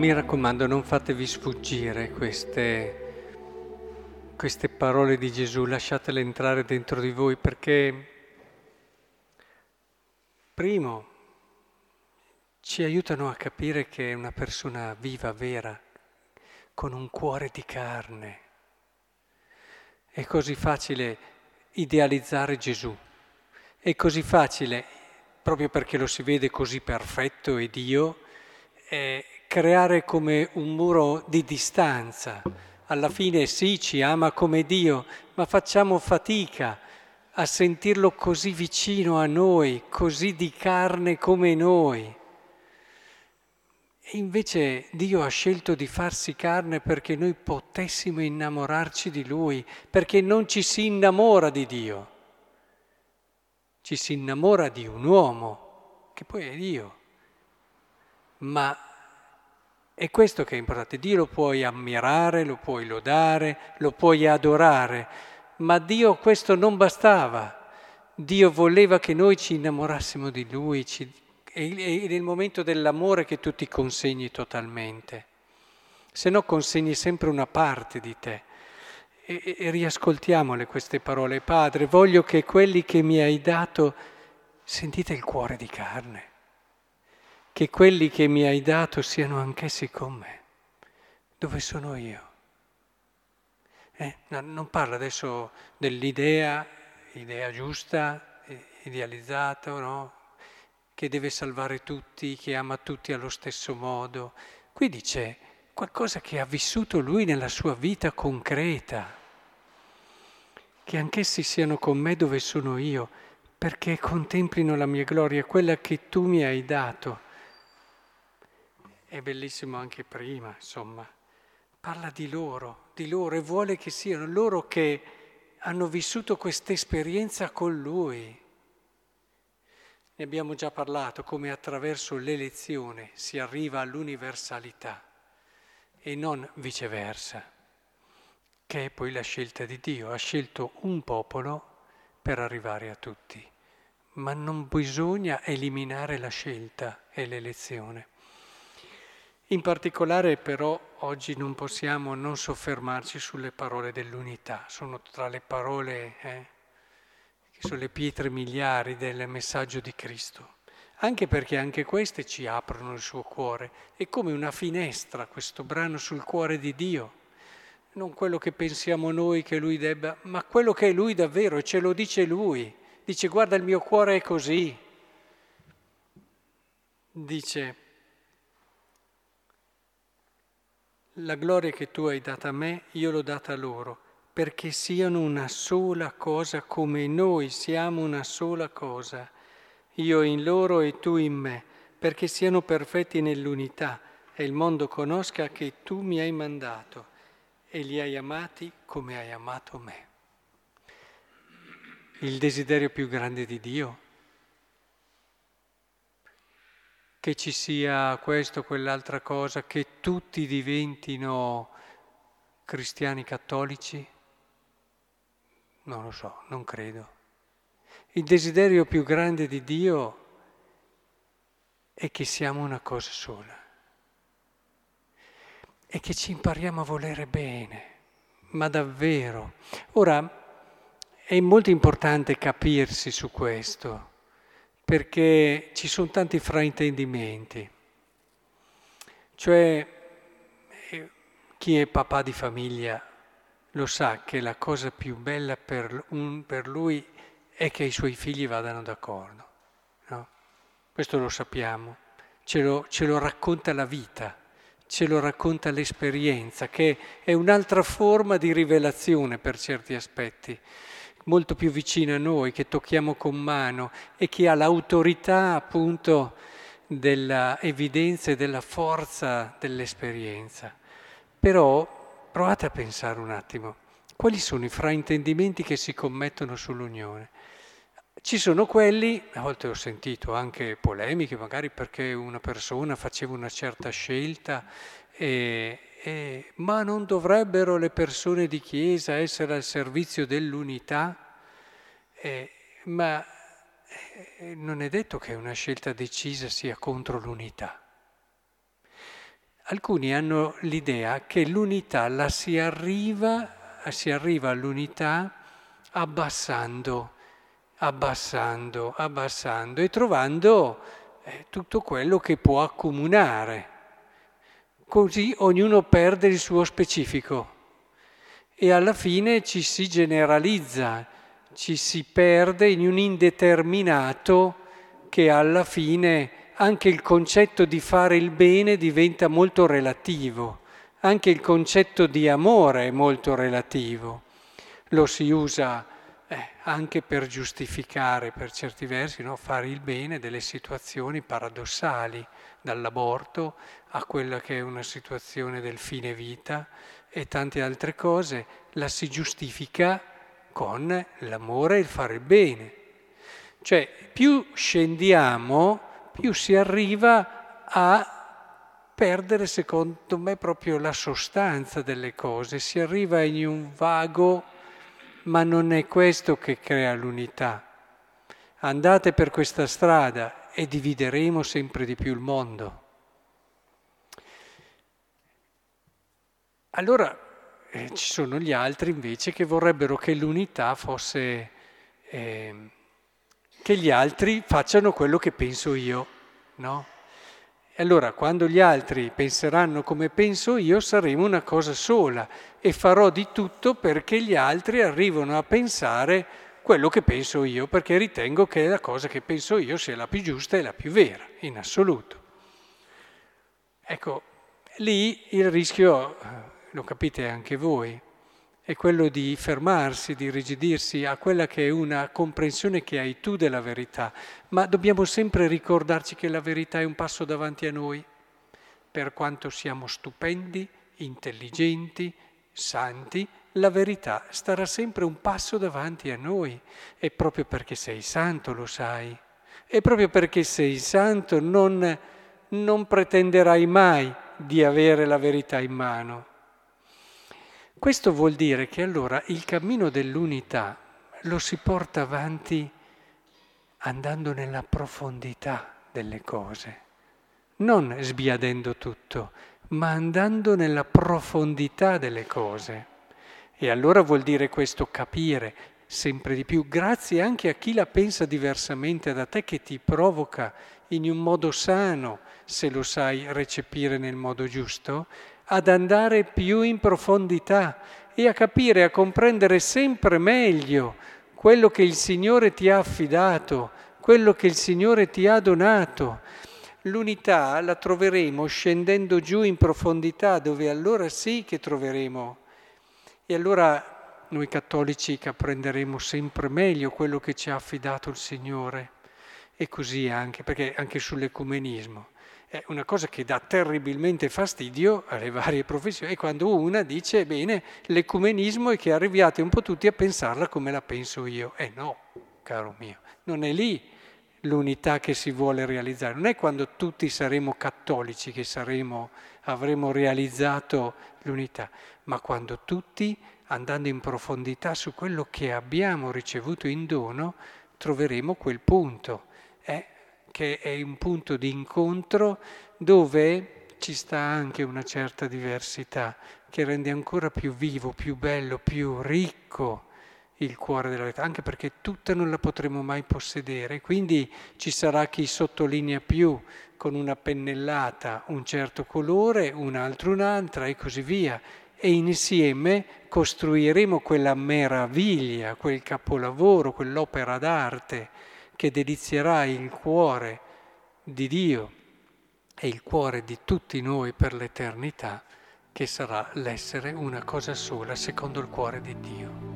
Mi raccomando, non fatevi sfuggire queste, queste parole di Gesù, lasciatele entrare dentro di voi perché, primo, ci aiutano a capire che è una persona viva, vera, con un cuore di carne. È così facile idealizzare Gesù, è così facile, proprio perché lo si vede così perfetto e Dio, eh, creare come un muro di distanza. Alla fine sì, ci ama come Dio, ma facciamo fatica a sentirlo così vicino a noi, così di carne come noi. E invece Dio ha scelto di farsi carne perché noi potessimo innamorarci di Lui, perché non ci si innamora di Dio, ci si innamora di un uomo, che poi è Dio. Ma è questo che è importante. Dio lo puoi ammirare, lo puoi lodare, lo puoi adorare, ma Dio questo non bastava. Dio voleva che noi ci innamorassimo di Lui, ci, è nel momento dell'amore che tu ti consegni totalmente. Se no consegni sempre una parte di te. E, e riascoltiamole queste parole. Padre, voglio che quelli che mi hai dato, sentite il cuore di carne che quelli che mi hai dato siano anch'essi con me. Dove sono io? Eh, non parla adesso dell'idea, idea giusta, idealizzata, no? che deve salvare tutti, che ama tutti allo stesso modo. Qui dice qualcosa che ha vissuto lui nella sua vita concreta, che anch'essi siano con me dove sono io, perché contemplino la mia gloria, quella che tu mi hai dato è bellissimo anche prima, insomma. Parla di loro, di loro e vuole che siano loro che hanno vissuto questa esperienza con Lui. Ne abbiamo già parlato, come attraverso l'elezione si arriva all'universalità e non viceversa, che è poi la scelta di Dio. Ha scelto un popolo per arrivare a tutti, ma non bisogna eliminare la scelta e l'elezione. In particolare però oggi non possiamo non soffermarci sulle parole dell'unità, sono tra le parole eh, che sono le pietre miliari del messaggio di Cristo, anche perché anche queste ci aprono il suo cuore, è come una finestra questo brano sul cuore di Dio, non quello che pensiamo noi che Lui debba, ma quello che è Lui davvero ce lo dice Lui, dice guarda il mio cuore è così, dice La gloria che tu hai data a me, io l'ho data a loro, perché siano una sola cosa come noi siamo una sola cosa, io in loro e tu in me, perché siano perfetti nell'unità e il mondo conosca che tu mi hai mandato e li hai amati come hai amato me. Il desiderio più grande di Dio che ci sia questo quell'altra cosa, che tutti diventino cristiani cattolici? Non lo so, non credo. Il desiderio più grande di Dio è che siamo una cosa sola e che ci impariamo a volere bene, ma davvero. Ora, è molto importante capirsi su questo perché ci sono tanti fraintendimenti. Cioè, eh, chi è papà di famiglia lo sa che la cosa più bella per, un, per lui è che i suoi figli vadano d'accordo. No? Questo lo sappiamo, ce lo, ce lo racconta la vita, ce lo racconta l'esperienza, che è un'altra forma di rivelazione per certi aspetti molto più vicino a noi, che tocchiamo con mano e che ha l'autorità appunto dell'evidenza e della forza dell'esperienza. Però provate a pensare un attimo, quali sono i fraintendimenti che si commettono sull'unione? Ci sono quelli, a volte ho sentito anche polemiche, magari perché una persona faceva una certa scelta e, eh, ma non dovrebbero le persone di Chiesa essere al servizio dell'unità? Eh, ma eh, non è detto che una scelta decisa sia contro l'unità. alcuni hanno l'idea che l'unità la si arriva, si arriva all'unità abbassando, abbassando, abbassando e trovando eh, tutto quello che può accomunare. Così ognuno perde il suo specifico e alla fine ci si generalizza, ci si perde in un indeterminato che alla fine anche il concetto di fare il bene diventa molto relativo, anche il concetto di amore è molto relativo. Lo si usa eh, anche per giustificare per certi versi no? fare il bene delle situazioni paradossali, dall'aborto a quella che è una situazione del fine vita e tante altre cose, la si giustifica con l'amore e il fare il bene. Cioè più scendiamo, più si arriva a perdere, secondo me, proprio la sostanza delle cose, si arriva in un vago, ma non è questo che crea l'unità. Andate per questa strada e divideremo sempre di più il mondo. Allora eh, ci sono gli altri invece che vorrebbero che l'unità fosse... Eh, che gli altri facciano quello che penso io, no? E allora quando gli altri penseranno come penso io saremo una cosa sola e farò di tutto perché gli altri arrivino a pensare quello che penso io, perché ritengo che la cosa che penso io sia la più giusta e la più vera, in assoluto. Ecco, lì il rischio, eh, lo capite anche voi, è quello di fermarsi, di rigidirsi a quella che è una comprensione che hai tu della verità, ma dobbiamo sempre ricordarci che la verità è un passo davanti a noi, per quanto siamo stupendi, intelligenti, santi, la verità starà sempre un passo davanti a noi e proprio perché sei santo lo sai, e proprio perché sei santo non, non pretenderai mai di avere la verità in mano questo vuol dire che allora il cammino dell'unità lo si porta avanti andando nella profondità delle cose, non sbiadendo tutto, ma andando nella profondità delle cose. E allora vuol dire questo capire sempre di più, grazie anche a chi la pensa diversamente da te, che ti provoca in un modo sano, se lo sai recepire nel modo giusto, ad andare più in profondità e a capire, a comprendere sempre meglio quello che il Signore ti ha affidato, quello che il Signore ti ha donato. L'unità la troveremo scendendo giù in profondità, dove allora sì che troveremo. E allora noi cattolici comprenderemo sempre meglio quello che ci ha affidato il Signore. E così anche, perché anche sull'ecumenismo è una cosa che dà terribilmente fastidio alle varie professioni, è quando una dice, bene, l'ecumenismo è che arriviate un po' tutti a pensarla come la penso io. Eh no, caro mio, non è lì l'unità che si vuole realizzare, non è quando tutti saremo cattolici che saremo, avremo realizzato l'unità, ma quando tutti, andando in profondità su quello che abbiamo ricevuto in dono, troveremo quel punto. Eh? che è un punto di incontro dove ci sta anche una certa diversità che rende ancora più vivo, più bello, più ricco il cuore della verità, anche perché tutta non la potremo mai possedere, quindi ci sarà chi sottolinea più con una pennellata un certo colore, un altro un'altra e così via. E insieme costruiremo quella meraviglia, quel capolavoro, quell'opera d'arte che delizierà il cuore di Dio e il cuore di tutti noi per l'eternità, che sarà l'essere una cosa sola secondo il cuore di Dio.